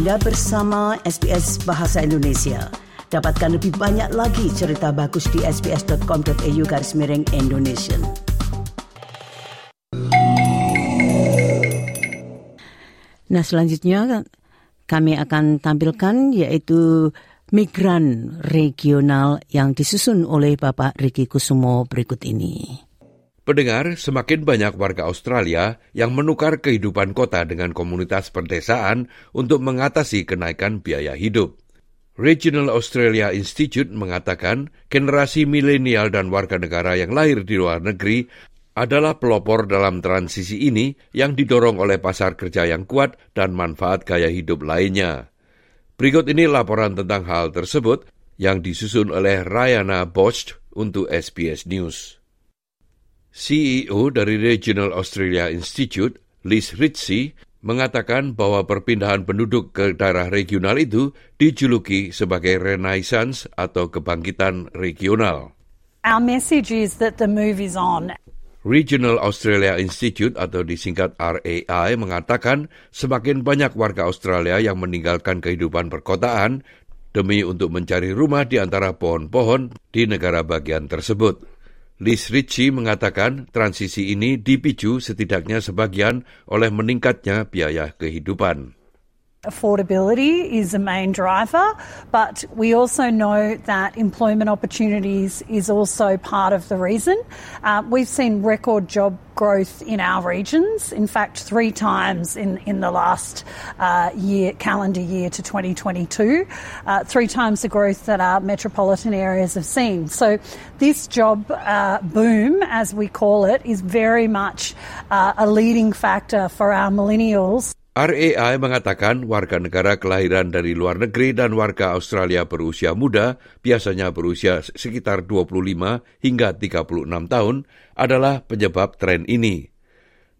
Anda bersama SBS Bahasa Indonesia. Dapatkan lebih banyak lagi cerita bagus di sbs.com.au garis miring Indonesia. Nah selanjutnya kami akan tampilkan yaitu migran regional yang disusun oleh Bapak Riki Kusumo berikut ini. Pendengar, semakin banyak warga Australia yang menukar kehidupan kota dengan komunitas perdesaan untuk mengatasi kenaikan biaya hidup. Regional Australia Institute mengatakan generasi milenial dan warga negara yang lahir di luar negeri adalah pelopor dalam transisi ini yang didorong oleh pasar kerja yang kuat dan manfaat gaya hidup lainnya. Berikut ini laporan tentang hal tersebut yang disusun oleh Rayana Bosch untuk SBS News. CEO dari Regional Australia Institute, Liz Ritchie, mengatakan bahwa perpindahan penduduk ke daerah regional itu dijuluki sebagai renaissance atau kebangkitan regional. Our message is that the move is on. Regional Australia Institute atau disingkat RAI mengatakan semakin banyak warga Australia yang meninggalkan kehidupan perkotaan demi untuk mencari rumah di antara pohon-pohon di negara bagian tersebut. Liz Ritchie mengatakan transisi ini dipicu setidaknya sebagian oleh meningkatnya biaya kehidupan. Affordability is a main driver, but we also know that employment opportunities is also part of the reason. Uh, we've seen record job growth in our regions, in fact, three times in, in the last uh, year, calendar year to 2022, uh, three times the growth that our metropolitan areas have seen. So, this job uh, boom, as we call it, is very much uh, a leading factor for our millennials. RAI mengatakan warga negara kelahiran dari luar negeri dan warga Australia berusia muda, biasanya berusia sekitar 25 hingga 36 tahun, adalah penyebab tren ini.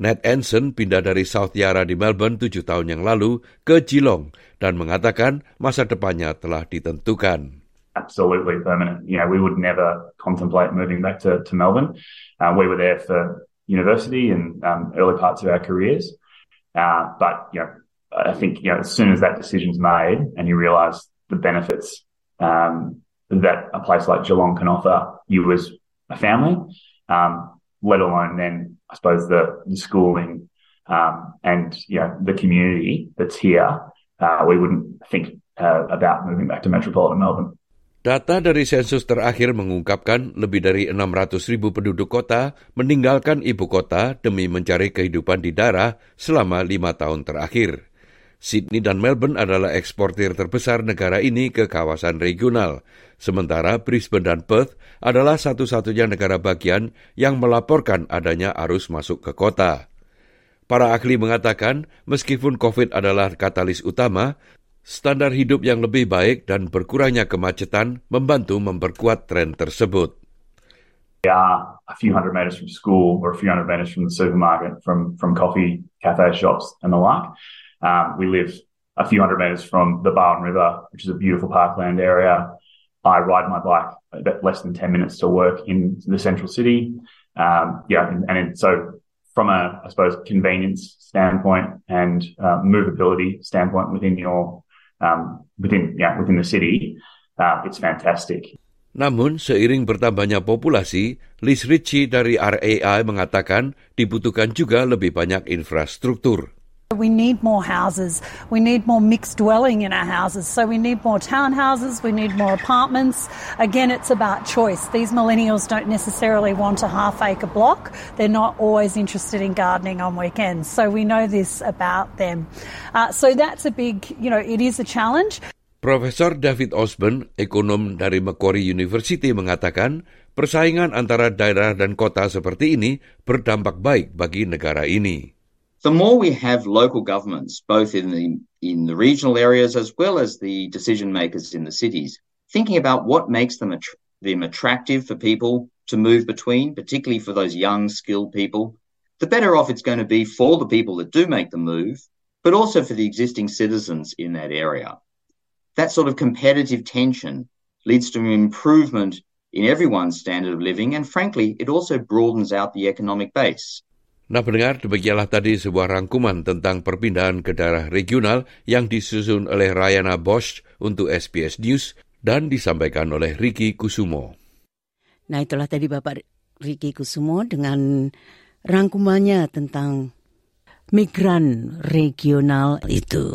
Ned Anson pindah dari South Yarra di Melbourne tujuh tahun yang lalu ke Geelong dan mengatakan masa depannya telah ditentukan. Absolutely permanent. You know, we would never contemplate moving back to, to Melbourne. Uh, we were there for university and um, early parts of our careers. Uh, but you know, I think you know, as soon as that decision's made and you realise the benefits um, that a place like Geelong can offer you as a family, um, let alone then I suppose the, the schooling um, and you know the community that's here, uh, we wouldn't think uh, about moving back to metropolitan Melbourne. Data dari sensus terakhir mengungkapkan lebih dari 600 ribu penduduk kota meninggalkan ibu kota demi mencari kehidupan di daerah selama lima tahun terakhir. Sydney dan Melbourne adalah eksportir terbesar negara ini ke kawasan regional, sementara Brisbane dan Perth adalah satu-satunya negara bagian yang melaporkan adanya arus masuk ke kota. Para ahli mengatakan, meskipun COVID adalah katalis utama, standar hidup yang lebih baik dan berkurangnya kemacetan membantu memperkuat tren tersebut. Are a few hundred metres from school or a few hundred metres from the supermarket, from, from coffee, cafe shops and the like. Um, we live a few hundred metres from the Barwon River, which is a beautiful parkland area. I ride my bike about less than 10 minutes to work in the central city. Um, yeah, and, and so from a, I suppose, convenience standpoint and uh, movability standpoint within your um, within yeah, within the city, uh, it's fantastic. Namun, seiring bertambahnya populasi, Liz Ritchie dari RAI mengatakan dibutuhkan juga lebih banyak infrastruktur. We need more houses. We need more mixed dwelling in our houses. So we need more townhouses. We need more apartments. Again, it's about choice. These millennials don't necessarily want a half acre block. They're not always interested in gardening on weekends. So we know this about them. Uh, so that's a big, you know, it is a challenge. Profesor David Osborne, ekonom dari Macquarie University mengatakan, persaingan antara daerah dan kota seperti ini berdampak baik bagi negara ini. The more we have local governments, both in the in the regional areas as well as the decision makers in the cities, thinking about what makes them att- them attractive for people to move between, particularly for those young, skilled people, the better off it's going to be for the people that do make the move, but also for the existing citizens in that area. That sort of competitive tension leads to an improvement in everyone's standard of living, and frankly, it also broadens out the economic base. Nah pendengar, demikianlah tadi sebuah rangkuman tentang perpindahan ke daerah regional yang disusun oleh Rayana Bosch untuk SBS News dan disampaikan oleh Riki Kusumo. Nah itulah tadi Bapak Riki Kusumo dengan rangkumannya tentang migran regional itu.